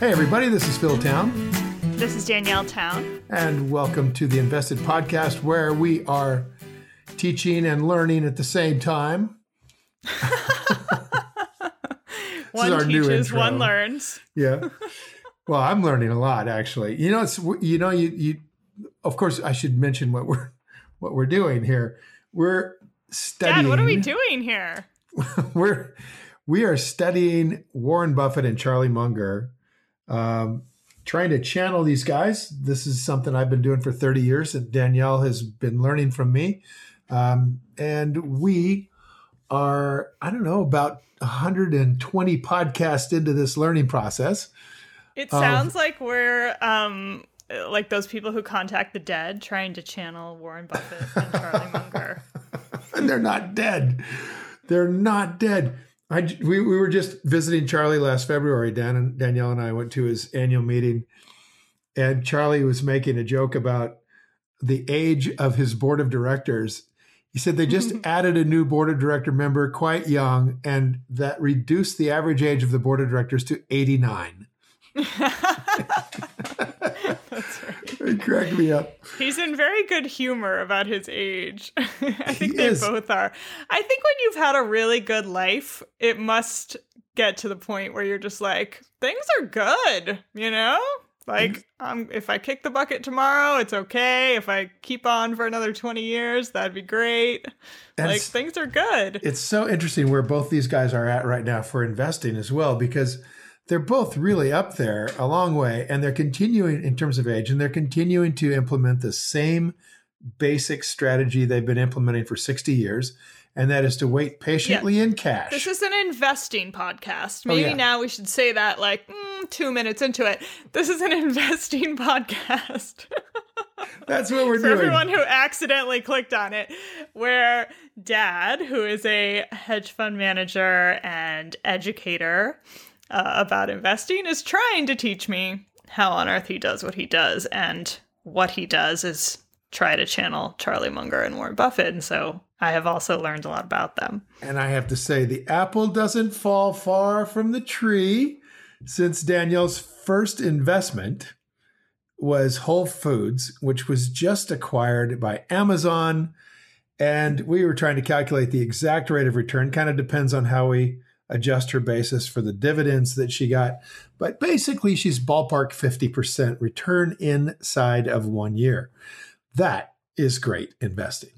Hey, everybody, this is Phil Town. This is Danielle Town. And welcome to the Invested Podcast, where we are teaching and learning at the same time. one teaches, one learns. Yeah. Well, I'm learning a lot, actually. You know, it's you know, you you. Of course, I should mention what we're what we're doing here. We're studying. Dad, what are we doing here? we're we are studying Warren Buffett and Charlie Munger, um, trying to channel these guys. This is something I've been doing for 30 years, and Danielle has been learning from me. Um, and we are, I don't know, about 120 podcasts into this learning process. It sounds like we're um, like those people who contact the dead trying to channel Warren Buffett and Charlie Munger. and they're not dead. They're not dead. I, we, we were just visiting Charlie last February. Dan and Danielle and I went to his annual meeting, and Charlie was making a joke about the age of his board of directors. He said they just mm-hmm. added a new board of director member, quite young, and that reduced the average age of the board of directors to 89. That's right. It cracked me up. He's in very good humor about his age. I think he they is. both are. I think when you've had a really good life, it must get to the point where you're just like, things are good, you know? Like, um, if I kick the bucket tomorrow, it's okay. If I keep on for another 20 years, that'd be great. like, things are good. It's so interesting where both these guys are at right now for investing as well, because – they're both really up there a long way and they're continuing in terms of age and they're continuing to implement the same basic strategy they've been implementing for 60 years and that is to wait patiently yeah. in cash. This is an investing podcast. Maybe oh, yeah. now we should say that like mm, 2 minutes into it. This is an investing podcast. That's what we're doing. For doing. everyone who accidentally clicked on it, where dad, who is a hedge fund manager and educator, uh, about investing is trying to teach me how on earth he does what he does. And what he does is try to channel Charlie Munger and Warren Buffett. And so I have also learned a lot about them. And I have to say, the apple doesn't fall far from the tree since Danielle's first investment was Whole Foods, which was just acquired by Amazon. And we were trying to calculate the exact rate of return, kind of depends on how we adjust her basis for the dividends that she got. But basically, she's ballpark 50% return inside of one year. That is great investing.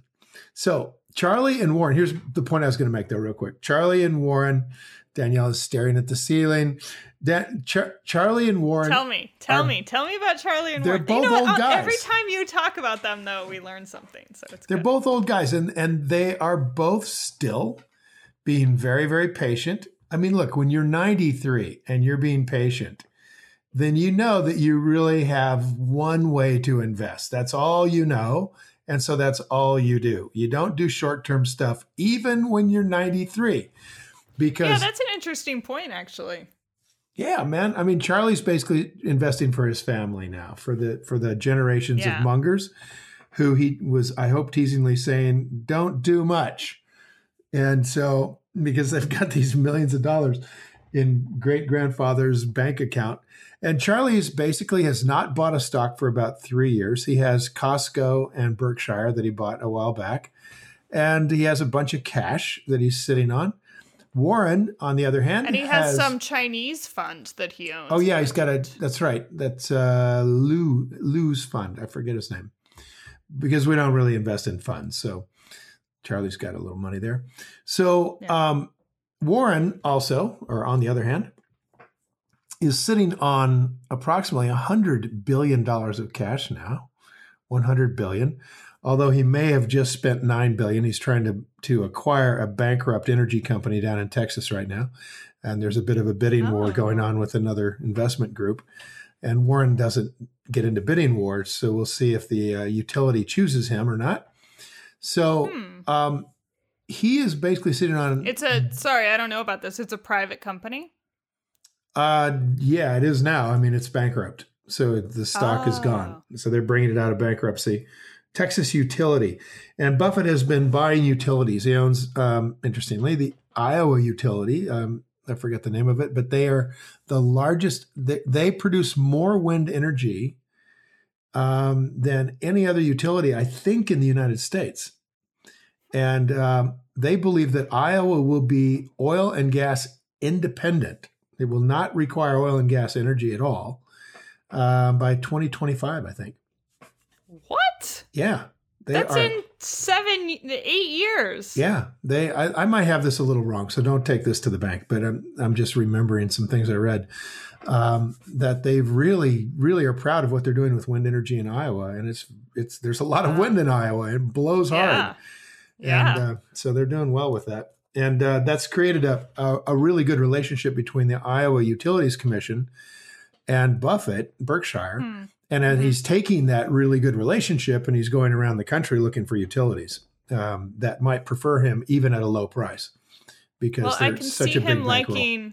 So, Charlie and Warren, here's the point I was going to make though, real quick. Charlie and Warren, Danielle is staring at the ceiling. Dan, Char- Charlie and Warren. Tell me, tell are, me, tell me about Charlie and they're Warren. Both you know old guys. Every time you talk about them, though, we learn something. So it's they're good. both old guys, and and they are both still being very, very patient. I mean, look, when you're 93 and you're being patient, then you know that you really have one way to invest. That's all you know. And so that's all you do. You don't do short term stuff, even when you're 93. Because Yeah, that's an interesting point, actually. Yeah, man. I mean, Charlie's basically investing for his family now, for the for the generations yeah. of Mungers, who he was, I hope, teasingly saying, "Don't do much." And so, because they've got these millions of dollars in great grandfather's bank account. And Charlie's basically has not bought a stock for about three years. He has Costco and Berkshire that he bought a while back. And he has a bunch of cash that he's sitting on. Warren, on the other hand, and he has, has some Chinese fund that he owns. Oh yeah, he's got a. That's right. That's uh, Li Lu's fund. I forget his name because we don't really invest in funds. So Charlie's got a little money there. So yeah. um, Warren also, or on the other hand, is sitting on approximately a hundred billion dollars of cash now, one hundred billion. Although he may have just spent nine billion, he's trying to to acquire a bankrupt energy company down in Texas right now, and there's a bit of a bidding oh. war going on with another investment group. And Warren doesn't get into bidding wars, so we'll see if the uh, utility chooses him or not. So hmm. um, he is basically sitting on. It's a sorry, I don't know about this. It's a private company. Uh, yeah, it is now. I mean, it's bankrupt, so the stock oh. is gone. So they're bringing it out of bankruptcy. Texas Utility, and Buffett has been buying utilities. He owns, um, interestingly, the Iowa utility, um, I forget the name of it, but they are the largest. They, they produce more wind energy um, than any other utility, I think, in the United States. And um, they believe that Iowa will be oil and gas independent. It will not require oil and gas energy at all uh, by 2025, I think. What? Yeah. They That's are, in seven, eight years. Yeah, they. I, I, might have this a little wrong, so don't take this to the bank. But I'm, I'm just remembering some things I read um, that they've really, really are proud of what they're doing with wind energy in Iowa, and it's, it's. There's a lot of wind in Iowa. It blows hard. Yeah. And uh, so they're doing well with that, and uh, that's created a, a a really good relationship between the Iowa Utilities Commission and Buffett, Berkshire. Hmm and then mm-hmm. he's taking that really good relationship and he's going around the country looking for utilities um, that might prefer him even at a low price because well, they're such a big him liking,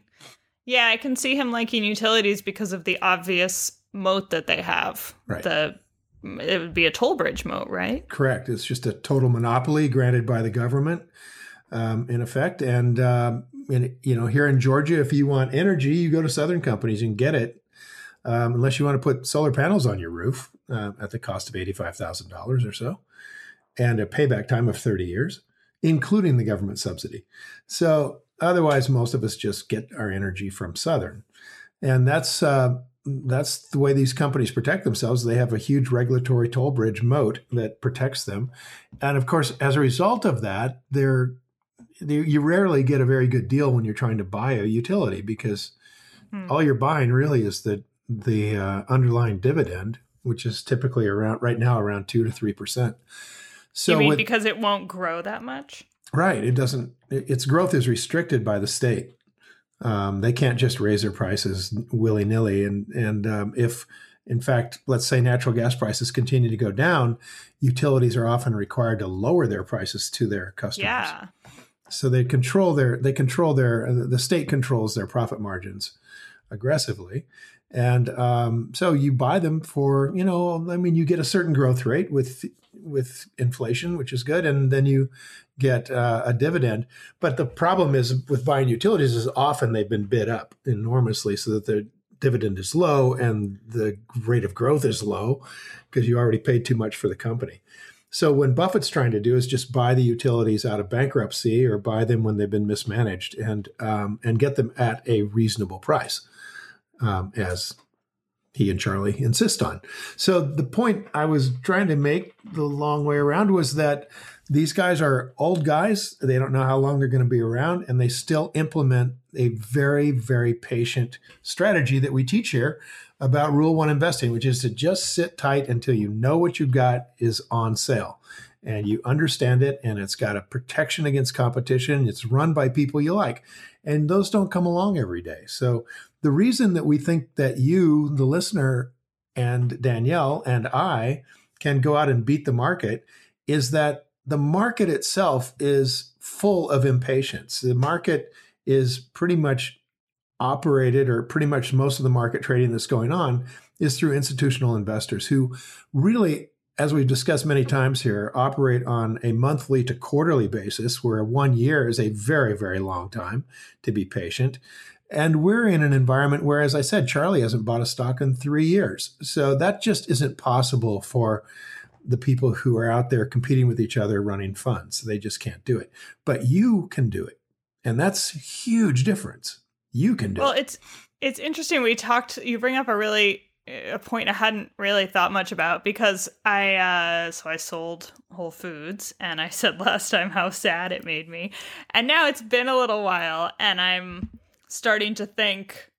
Yeah, I can see him liking utilities because of the obvious moat that they have. Right. The it would be a toll bridge moat, right? Correct. It's just a total monopoly granted by the government, um, in effect. And um, in, you know, here in Georgia, if you want energy, you go to Southern companies and get it um, unless you want to put solar panels on your roof uh, at the cost of $85,000 or so, and a payback time of 30 years, including the government subsidy. So otherwise, most of us just get our energy from Southern. And that's uh, that's the way these companies protect themselves. They have a huge regulatory toll bridge moat that protects them, and of course, as a result of that, they're you rarely get a very good deal when you're trying to buy a utility because hmm. all you're buying really is the the uh, underlying dividend, which is typically around right now around two to three percent. So you mean with, because it won't grow that much? Right. It doesn't. Its growth is restricted by the state. Um, they can't just raise their prices willy nilly. And and um, if in fact, let's say natural gas prices continue to go down, utilities are often required to lower their prices to their customers. Yeah. So they control their they control their the state controls their profit margins aggressively and um, so you buy them for you know i mean you get a certain growth rate with with inflation which is good and then you get uh, a dividend. But the problem is with buying utilities is often they've been bid up enormously so that the dividend is low and the rate of growth is low because you already paid too much for the company. So when buffett's trying to do is just buy the utilities out of bankruptcy or buy them when they've been mismanaged and um, and get them at a reasonable price um, as he and Charlie insist on. So the point I was trying to make the long way around was that these guys are old guys. They don't know how long they're going to be around, and they still implement a very, very patient strategy that we teach here about Rule One investing, which is to just sit tight until you know what you've got is on sale and you understand it, and it's got a protection against competition. It's run by people you like, and those don't come along every day. So the reason that we think that you, the listener, and Danielle and I can go out and beat the market is that the market itself is full of impatience. The market is pretty much operated, or pretty much most of the market trading that's going on is through institutional investors who really, as we've discussed many times here, operate on a monthly to quarterly basis, where one year is a very, very long time to be patient. And we're in an environment where, as I said, Charlie hasn't bought a stock in three years. So that just isn't possible for the people who are out there competing with each other running funds. They just can't do it. But you can do it. And that's a huge difference. You can do well, it. Well, it's it's interesting. We talked you bring up a really a point I hadn't really thought much about because I uh so I sold Whole Foods and I said last time how sad it made me. And now it's been a little while and I'm starting to think,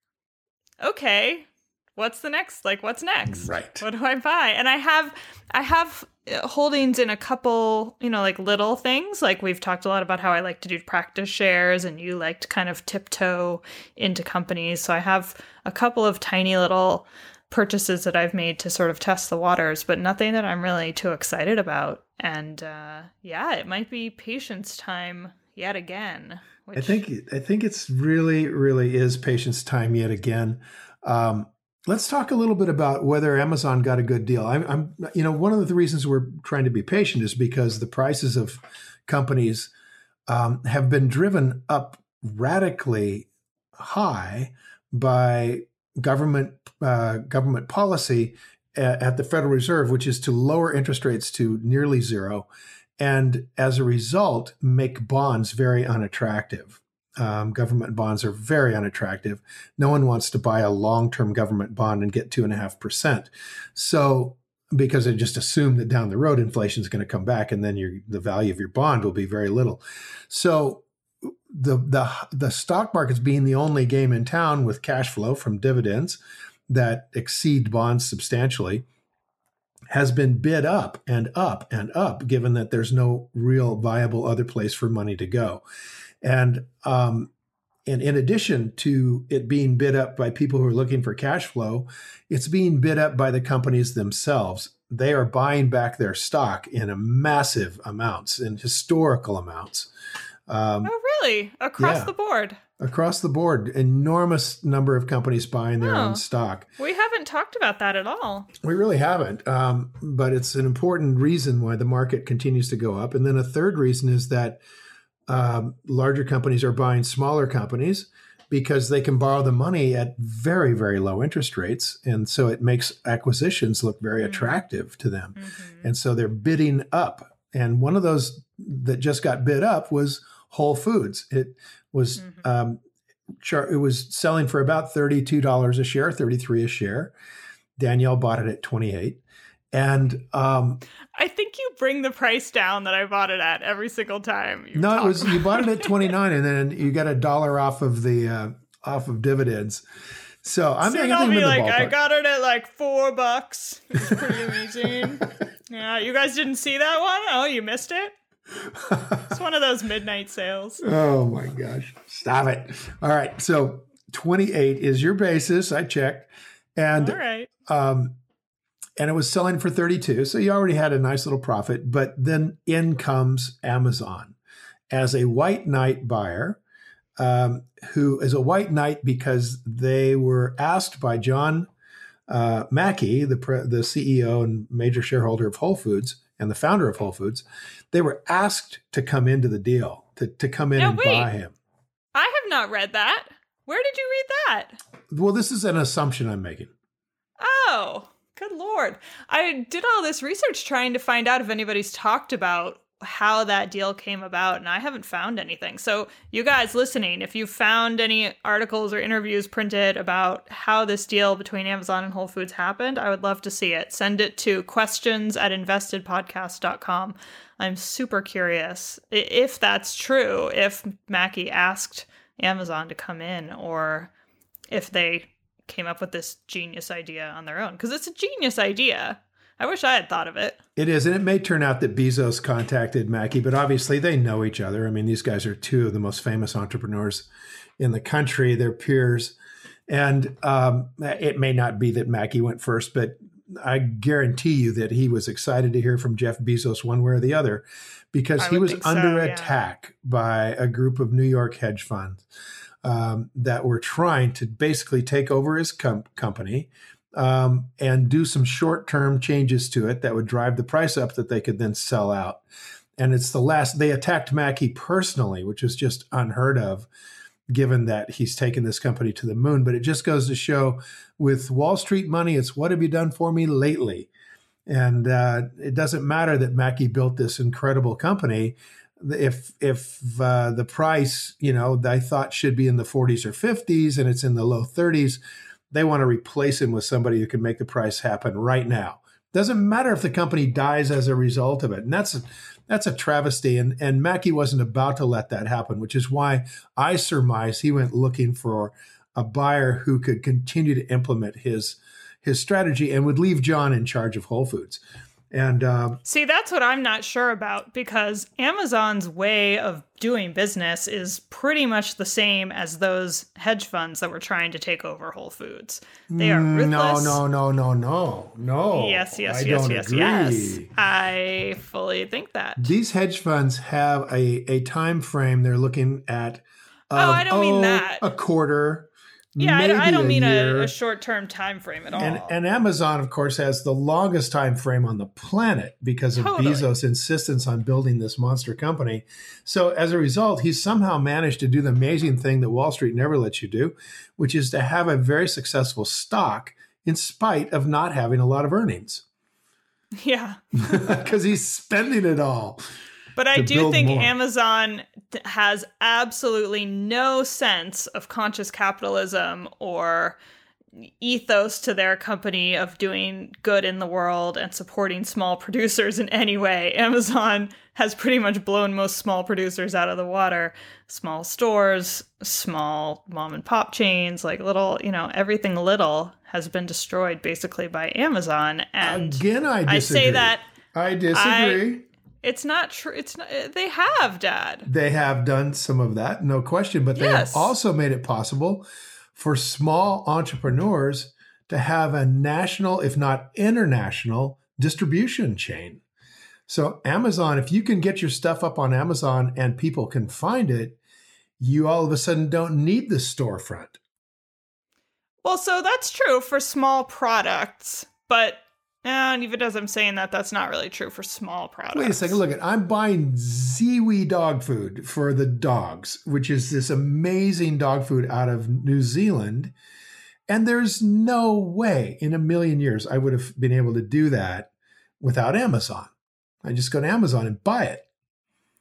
okay, what's the next? Like, what's next? Right. What do I buy? And I have, I have uh, holdings in a couple, you know, like little things. Like we've talked a lot about how I like to do practice shares, and you like to kind of tiptoe into companies. So I have a couple of tiny little purchases that I've made to sort of test the waters, but nothing that I'm really too excited about. And uh, yeah, it might be patience time yet again. Which... I think I think it's really really is patience time yet again. Um, let's talk a little bit about whether Amazon got a good deal. I'm, I'm, you know, one of the reasons we're trying to be patient is because the prices of companies um, have been driven up radically high by government uh, government policy at, at the Federal Reserve, which is to lower interest rates to nearly zero, and as a result, make bonds very unattractive. Um, government bonds are very unattractive. No one wants to buy a long term government bond and get two and a half percent. So because they just assume that down the road inflation is going to come back and then your the value of your bond will be very little. So the the the stock market's being the only game in town with cash flow from dividends that exceed bonds substantially has been bid up and up and up given that there's no real viable other place for money to go and um, and in addition to it being bid up by people who are looking for cash flow, it's being bid up by the companies themselves. They are buying back their stock in a massive amounts, in historical amounts. Um, oh, really? Across yeah, the board? Across the board, enormous number of companies buying their oh, own stock. We haven't talked about that at all. We really haven't, um, but it's an important reason why the market continues to go up. And then a third reason is that um, larger companies are buying smaller companies because they can borrow the money at very very low interest rates and so it makes acquisitions look very mm-hmm. attractive to them mm-hmm. and so they're bidding up and one of those that just got bid up was whole foods it was mm-hmm. um, it was selling for about $32 a share 33 a share danielle bought it at 28 and um, I think you bring the price down that I bought it at every single time. No, it was you bought it at twenty nine, and then you got a dollar off of the uh, off of dividends. So I'm Soon I'll be like, I got it at like four bucks. It's pretty amazing. yeah, you guys didn't see that one? Oh, you missed it. It's one of those midnight sales. Oh my gosh! Stop it! All right, so twenty eight is your basis. I checked, and all right. Um, and it was selling for 32 so you already had a nice little profit but then in comes amazon as a white knight buyer um, who is a white knight because they were asked by john uh, mackey the, pre- the ceo and major shareholder of whole foods and the founder of whole foods they were asked to come into the deal to, to come in and wait. buy him i have not read that where did you read that well this is an assumption i'm making oh Good lord. I did all this research trying to find out if anybody's talked about how that deal came about, and I haven't found anything. So, you guys listening, if you found any articles or interviews printed about how this deal between Amazon and Whole Foods happened, I would love to see it. Send it to questions at investedpodcast.com. I'm super curious if that's true, if Mackey asked Amazon to come in, or if they came up with this genius idea on their own because it's a genius idea. I wish I had thought of it. It is, and it may turn out that Bezos contacted Mackey, but obviously they know each other. I mean, these guys are two of the most famous entrepreneurs in the country. They're peers, and um, it may not be that Mackey went first, but I guarantee you that he was excited to hear from Jeff Bezos one way or the other, because he was under so, attack yeah. by a group of New York hedge funds um, that were trying to basically take over his com- company um, and do some short term changes to it that would drive the price up that they could then sell out. And it's the last, they attacked Mackey personally, which is just unheard of given that he's taken this company to the moon. But it just goes to show with Wall Street money, it's what have you done for me lately? And uh, it doesn't matter that Mackey built this incredible company if if uh, the price you know I thought should be in the 40s or 50s and it's in the low 30s, they want to replace him with somebody who can make the price happen right now. Doesn't matter if the company dies as a result of it, and that's that's a travesty. And and Mackey wasn't about to let that happen, which is why I surmise he went looking for a buyer who could continue to implement his his strategy and would leave John in charge of Whole Foods. And um, see, that's what I'm not sure about because Amazon's way of doing business is pretty much the same as those hedge funds that were trying to take over Whole Foods. They are mm, ruthless. No, no, no, no, no, no. Yes, yes, I yes, yes, agree. yes. I fully think that these hedge funds have a a time frame they're looking at. Of, oh, I don't oh, mean that. A quarter, Yeah, I, I, don't mean a, a, short-term time frame at all. And, and, Amazon, of course, has the longest time frame on the planet because of totally. Bezos' insistence on building this monster company. So as a result, he's somehow managed to do the amazing thing that Wall Street never lets you do, which is to have a very successful stock in spite of not having a lot of earnings. Yeah, because he's spending it all. But I do think more. Amazon has absolutely no sense of conscious capitalism or ethos to their company of doing good in the world and supporting small producers in any way. Amazon has pretty much blown most small producers out of the water. Small stores, small mom and pop chains, like little, you know, everything little has been destroyed basically by Amazon. And again, I disagree. I say that I disagree. I, it's not true. It's not. Eh, they have, Dad. They have done some of that, no question. But they yes. have also made it possible for small entrepreneurs to have a national, if not international, distribution chain. So Amazon, if you can get your stuff up on Amazon and people can find it, you all of a sudden don't need the storefront. Well, so that's true for small products, but and even as I'm saying that, that's not really true for small products. Wait a second. Look, at I'm buying Ziwi dog food for the dogs, which is this amazing dog food out of New Zealand. And there's no way in a million years I would have been able to do that without Amazon. I just go to Amazon and buy it.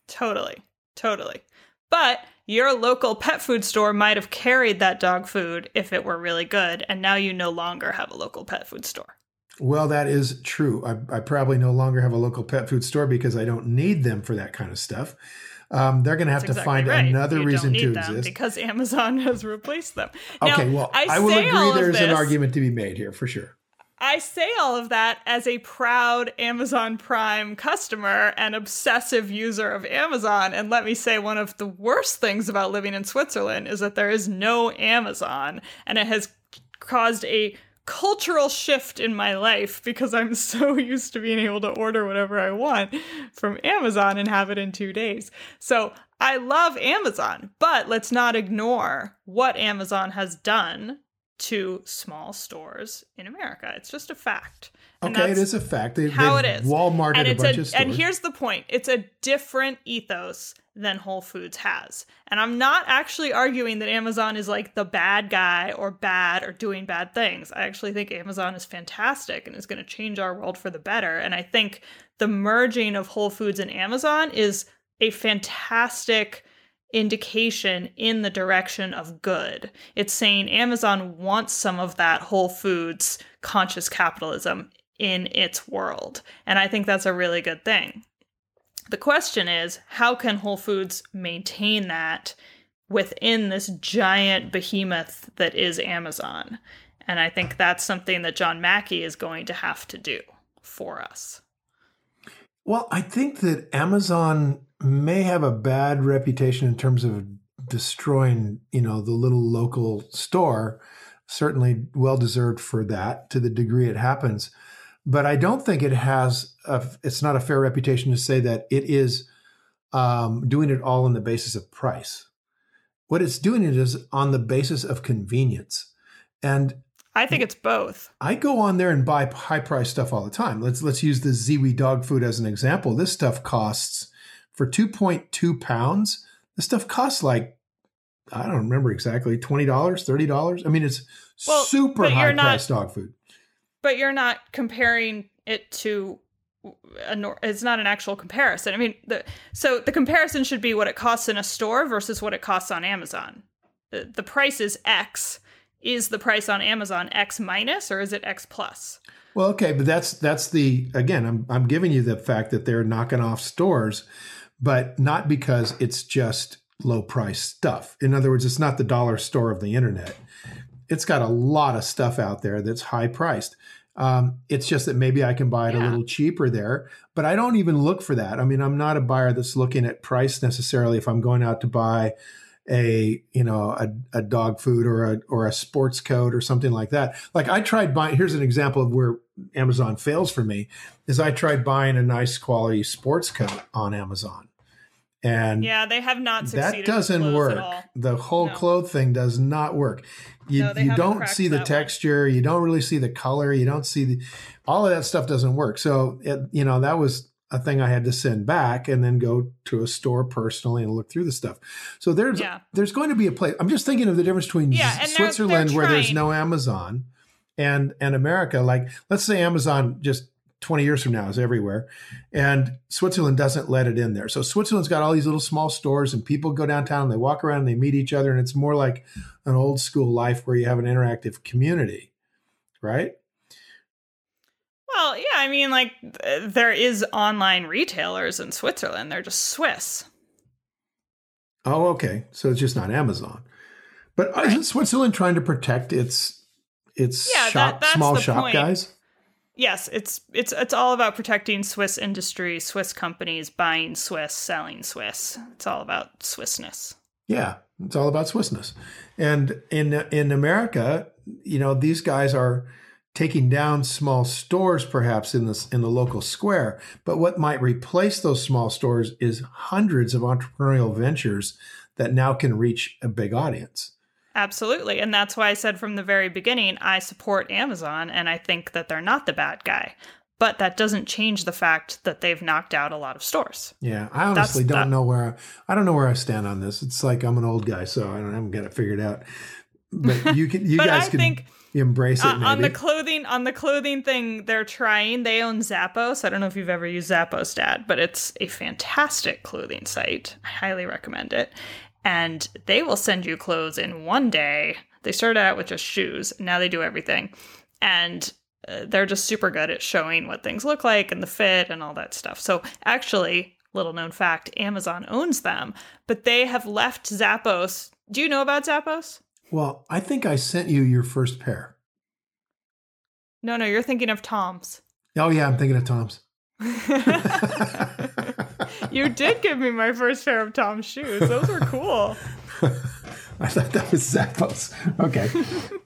Totally. Totally. But your local pet food store might have carried that dog food if it were really good. And now you no longer have a local pet food store. Well, that is true. I, I, probably no longer have a local pet food store because I don't need them for that kind of stuff. Um, they're going to have That's to find right. another you reason to exist because Amazon has replaced them. Okay, now, well, I, I will agree. There's an argument to be made here for sure. I say all of that as a proud Amazon Prime customer and obsessive user of Amazon. And let me say, one of the worst things about living in Switzerland is that there is no Amazon, and it has caused a cultural shift in my life because I'm so used to being able to order whatever I want from Amazon and have it in two days. So I love Amazon, but let's not ignore what Amazon has done to small stores in America. It's just a fact. And okay, it is a fact. They, how it is. Walmart and, it's a bunch a, of stores. And here's the point: it's a different ethos than Whole Foods has. And I'm not actually arguing that Amazon is like the bad guy or bad or doing bad things. I actually think Amazon is fantastic and is going to change our world for the better. And I think the merging of Whole Foods and Amazon is a fantastic indication in the direction of good. It's saying Amazon wants some of that Whole Foods conscious capitalism in its world. And I think that's a really good thing. The question is how can Whole Foods maintain that within this giant behemoth that is Amazon? And I think that's something that John Mackey is going to have to do for us. Well, I think that Amazon may have a bad reputation in terms of destroying, you know, the little local store. Certainly well deserved for that to the degree it happens. But I don't think it has, a, it's not a fair reputation to say that it is um, doing it all on the basis of price. What it's doing it is on the basis of convenience. And I think it's both. I go on there and buy high price stuff all the time. Let's let's use the Ziwi dog food as an example. This stuff costs for 2.2 pounds. This stuff costs like I don't remember exactly $20, $30. I mean it's well, super high price dog food but you're not comparing it to a nor- it's not an actual comparison. I mean, the so the comparison should be what it costs in a store versus what it costs on Amazon. The, the price is X. Is the price on Amazon X minus or is it X plus? Well, okay, but that's that's the again, I'm I'm giving you the fact that they're knocking off stores, but not because it's just low price stuff. In other words, it's not the dollar store of the internet it's got a lot of stuff out there that's high priced. Um, it's just that maybe I can buy it yeah. a little cheaper there, but I don't even look for that. I mean, I'm not a buyer that's looking at price necessarily. If I'm going out to buy a you know a, a dog food or a or a sports coat or something like that. Like I tried buying. Here's an example of where Amazon fails for me. Is I tried buying a nice quality sports coat on Amazon, And yeah, they have not That doesn't work. The whole no. clothes thing does not work. You no, you don't see the texture, one. you don't really see the color, you don't see the all of that stuff doesn't work. So it, you know that was a thing I had to send back and then go to a store personally and look through the stuff. So there's yeah. there's going to be a place. I'm just thinking of the difference between yeah, Switzerland they're, they're where there's no Amazon and and America. Like let's say Amazon just 20 years from now is everywhere. And Switzerland doesn't let it in there. So Switzerland's got all these little small stores and people go downtown and they walk around and they meet each other. And it's more like an old school life where you have an interactive community, right? Well, yeah, I mean, like there is online retailers in Switzerland. They're just Swiss. Oh, okay. So it's just not Amazon. But right. isn't Switzerland trying to protect its its yeah, shop, that, small shop point. guys? Yes, it's it's it's all about protecting Swiss industry, Swiss companies, buying Swiss, selling Swiss. It's all about Swissness. Yeah, it's all about Swissness. And in in America, you know, these guys are taking down small stores perhaps in the in the local square, but what might replace those small stores is hundreds of entrepreneurial ventures that now can reach a big audience. Absolutely. And that's why I said from the very beginning, I support Amazon and I think that they're not the bad guy. But that doesn't change the fact that they've knocked out a lot of stores. Yeah, I honestly that's don't know where I, I, don't know where I stand on this. It's like I'm an old guy, so I don't haven't got it figured out. But you can, you guys I can think, embrace it. Uh, on the clothing, on the clothing thing, they're trying. They own Zappos. I don't know if you've ever used Zappos, Dad, but it's a fantastic clothing site. I highly recommend it and they will send you clothes in one day. They started out with just shoes, now they do everything. And uh, they're just super good at showing what things look like and the fit and all that stuff. So, actually, little known fact Amazon owns them, but they have left Zappos. Do you know about Zappos? Well, I think I sent you your first pair. No, no, you're thinking of Tom's. Oh, yeah, I'm thinking of Tom's. you did give me my first pair of Tom's shoes. Those were cool. I thought that was Zappos. Okay,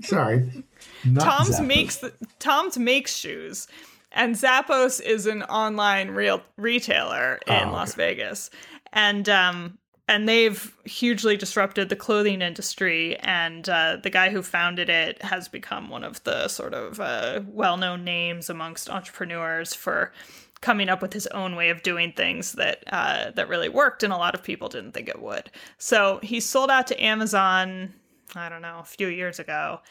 sorry. Not Tom's Zappos. makes the, Tom's makes shoes, and Zappos is an online real retailer in oh, okay. Las Vegas, and um and they've hugely disrupted the clothing industry. And uh, the guy who founded it has become one of the sort of uh, well known names amongst entrepreneurs for coming up with his own way of doing things that uh, that really worked, and a lot of people didn't think it would. So he sold out to Amazon. I don't know, a few years ago,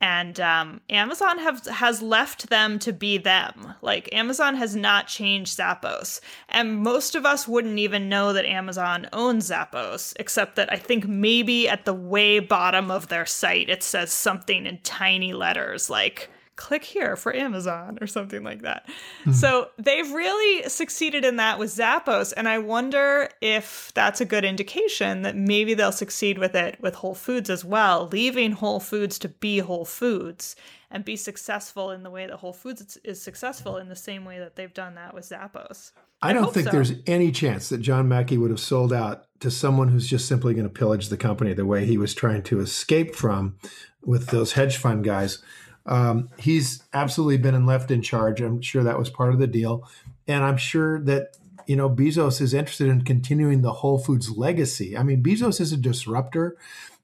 and um, Amazon have has left them to be them. Like Amazon has not changed Zappos, and most of us wouldn't even know that Amazon owns Zappos, except that I think maybe at the way bottom of their site it says something in tiny letters like click here for Amazon or something like that. Mm-hmm. So they've really succeeded in that with Zappos. And I wonder if that's a good indication that maybe they'll succeed with it with Whole Foods as well, leaving Whole Foods to be Whole Foods and be successful in the way that Whole Foods is successful in the same way that they've done that with Zappos. I, I don't think so. there's any chance that John Mackey would have sold out to someone who's just simply going to pillage the company the way he was trying to escape from with those hedge fund guys. Um, he's absolutely been and left in charge. I'm sure that was part of the deal, and I'm sure that you know Bezos is interested in continuing the Whole Foods legacy. I mean, Bezos is a disruptor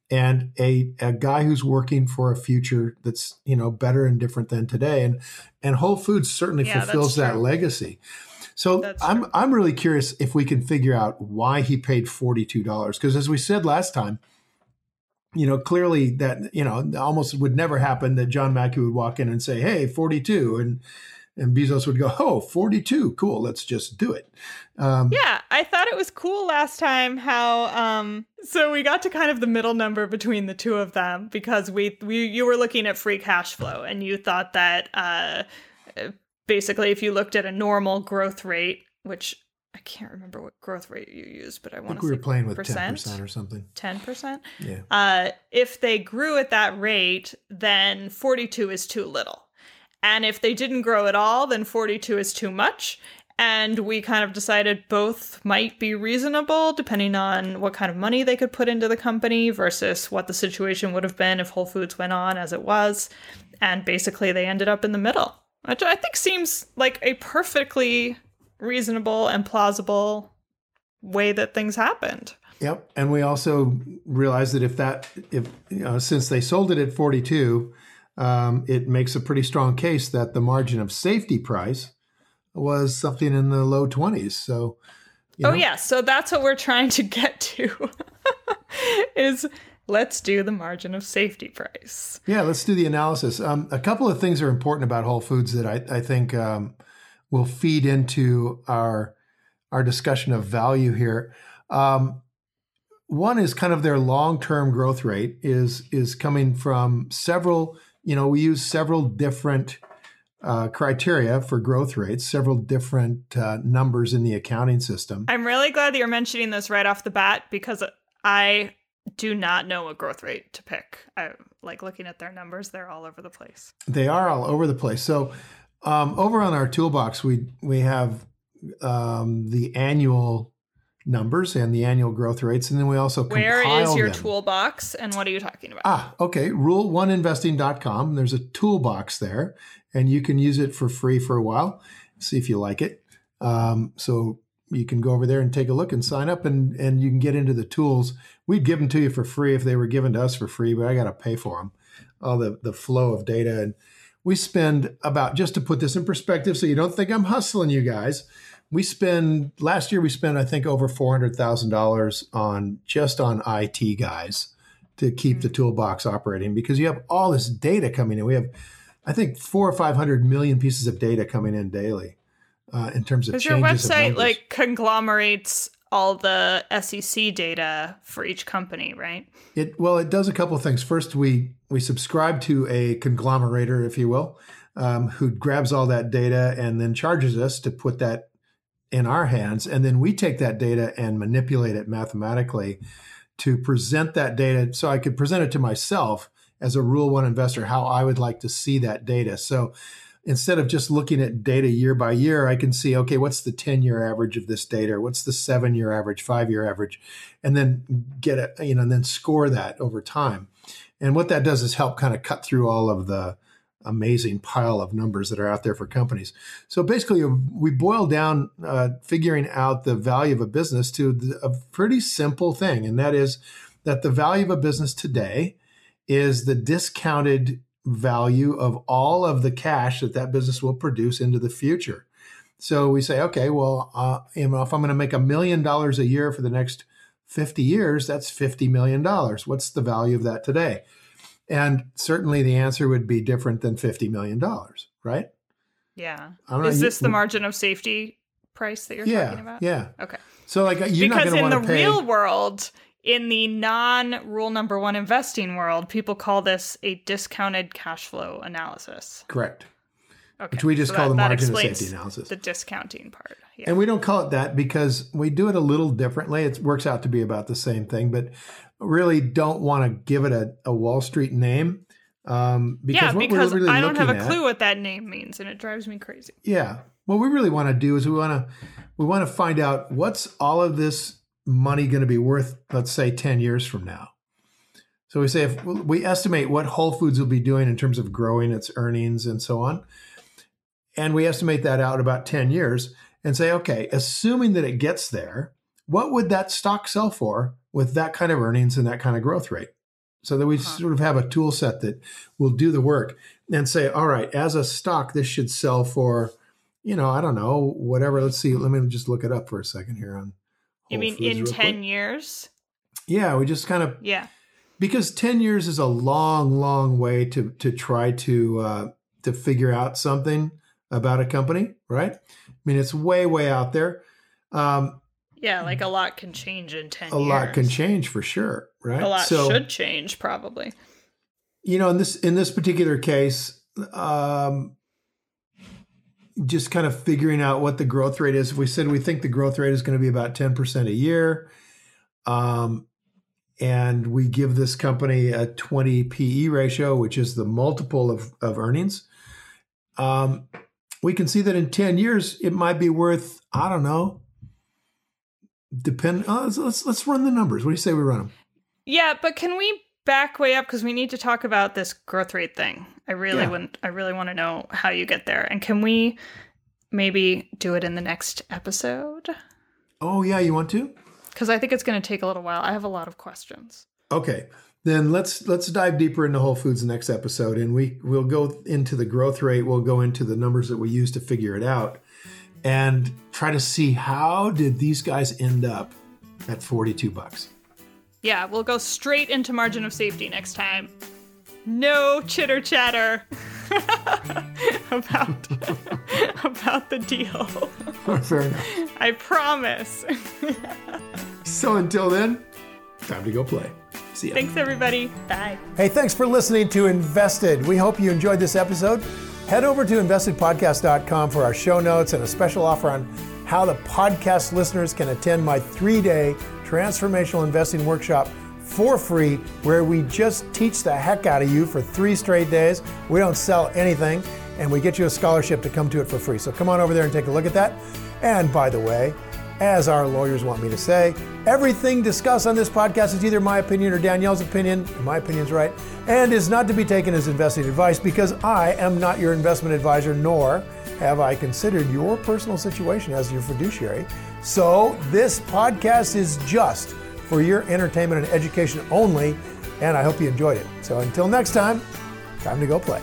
and a, a guy who's working for a future that's you know better and different than today, and and Whole Foods certainly yeah, fulfills that legacy. So that's I'm true. I'm really curious if we can figure out why he paid forty two dollars because as we said last time you know, clearly that, you know, almost would never happen that John Mackey would walk in and say, Hey, 42. And, and Bezos would go, Oh, 42. Cool. Let's just do it. Um, yeah. I thought it was cool last time how, um, so we got to kind of the middle number between the two of them because we, we, you were looking at free cash flow and you thought that, uh, basically if you looked at a normal growth rate, which I can't remember what growth rate you used, but I want to. We were playing with ten percent or something. Ten percent. Yeah. Uh, if they grew at that rate, then forty-two is too little, and if they didn't grow at all, then forty-two is too much. And we kind of decided both might be reasonable, depending on what kind of money they could put into the company versus what the situation would have been if Whole Foods went on as it was. And basically, they ended up in the middle, which I think seems like a perfectly reasonable and plausible way that things happened. Yep, and we also realized that if that if you know, since they sold it at 42, um, it makes a pretty strong case that the margin of safety price was something in the low 20s. So, oh know. yeah, so that's what we're trying to get to. is let's do the margin of safety price. Yeah, let's do the analysis. Um, a couple of things are important about Whole Foods that I, I think um, will feed into our our discussion of value here. Um, one is kind of their long-term growth rate is is coming from several. You know, we use several different uh, criteria for growth rates, several different uh, numbers in the accounting system. I'm really glad that you're mentioning this right off the bat because I do not know what growth rate to pick. I like looking at their numbers; they're all over the place. They are all over the place. So, um, over on our toolbox, we we have um, the annual numbers and the annual growth rates, and then we also where is your them. toolbox and what are you talking about? Ah, okay, rule1investing.com. There's a toolbox there, and you can use it for free for a while. See if you like it. Um, so you can go over there and take a look and sign up, and and you can get into the tools. We'd give them to you for free if they were given to us for free, but I got to pay for them. All the the flow of data and we spend about just to put this in perspective so you don't think I'm hustling you guys we spend last year we spent I think over four hundred thousand dollars on just on IT guys to keep the toolbox operating because you have all this data coming in. We have I think four or five hundred million pieces of data coming in daily uh, in terms of. Does your website like conglomerates all the SEC data for each company, right? It well, it does a couple things. First, we we subscribe to a conglomerator, if you will, um, who grabs all that data and then charges us to put that in our hands. And then we take that data and manipulate it mathematically to present that data so I could present it to myself as a rule one investor, how I would like to see that data. So instead of just looking at data year by year, I can see, okay, what's the 10 year average of this data? What's the seven year average, five year average? And then get it, you know, and then score that over time. And what that does is help kind of cut through all of the, amazing pile of numbers that are out there for companies. So basically, we boil down uh, figuring out the value of a business to a pretty simple thing, and that is that the value of a business today is the discounted value of all of the cash that that business will produce into the future. So we say, okay, well, uh, you know, if I'm going to make a million dollars a year for the next 50 years, that's $50 million. What's the value of that today? And certainly the answer would be different than $50 million, right? Yeah. Is this the margin of safety price that you're yeah, talking about? Yeah. Okay. So like you're because in the pay... real world, in the non-rule number one investing world, people call this a discounted cash flow analysis. Correct. Okay. Which we just so call that, the margin of safety analysis. The discounting part. Yeah. And we don't call it that because we do it a little differently. It works out to be about the same thing, but really don't want to give it a, a Wall Street name. Um, because yeah, because really I don't have a clue what that name means, and it drives me crazy. Yeah, what we really want to do is we want to we want to find out what's all of this money going to be worth. Let's say ten years from now. So we say if we estimate what Whole Foods will be doing in terms of growing its earnings and so on, and we estimate that out about ten years, and say, okay, assuming that it gets there, what would that stock sell for with that kind of earnings and that kind of growth rate? So that we uh-huh. sort of have a tool set that will do the work and say, all right, as a stock, this should sell for, you know, I don't know, whatever. Let's see. Let me just look it up for a second here on. You mean Foods in 10 quick. years? Yeah, we just kind of. Yeah. Because 10 years is a long, long way to to try to uh, to figure out something about a company, right? I mean, it's way, way out there. Um, yeah, like a lot can change in 10 a years. lot can change for sure, right? A lot so, should change probably. You know, in this in this particular case, um just kind of figuring out what the growth rate is. If we said we think the growth rate is going to be about 10% a year. Um and we give this company a 20 PE ratio, which is the multiple of, of earnings. Um, we can see that in 10 years, it might be worth, I don't know, depend. Uh, let's, let's let's run the numbers. What do you say we run them? Yeah, but can we back way up because we need to talk about this growth rate thing. I really yeah. want. I really want to know how you get there, and can we maybe do it in the next episode? Oh yeah, you want to? Because I think it's going to take a little while. I have a lot of questions. Okay, then let's let's dive deeper into Whole Foods next episode, and we we'll go into the growth rate. We'll go into the numbers that we use to figure it out, and try to see how did these guys end up at forty two bucks. Yeah, we'll go straight into margin of safety next time. No chitter chatter about about the deal. Oh, fair enough. I promise. so until then, time to go play. See ya. Thanks everybody. Bye. Hey, thanks for listening to Invested. We hope you enjoyed this episode. Head over to investedpodcast.com for our show notes and a special offer on how the podcast listeners can attend my three day transformational investing workshop for free, where we just teach the heck out of you for three straight days. We don't sell anything, and we get you a scholarship to come to it for free. So come on over there and take a look at that. And by the way, as our lawyers want me to say, everything discussed on this podcast is either my opinion or Danielle's opinion. My opinion's right, and is not to be taken as investing advice because I am not your investment advisor, nor have I considered your personal situation as your fiduciary. So, this podcast is just for your entertainment and education only, and I hope you enjoyed it. So, until next time, time to go play.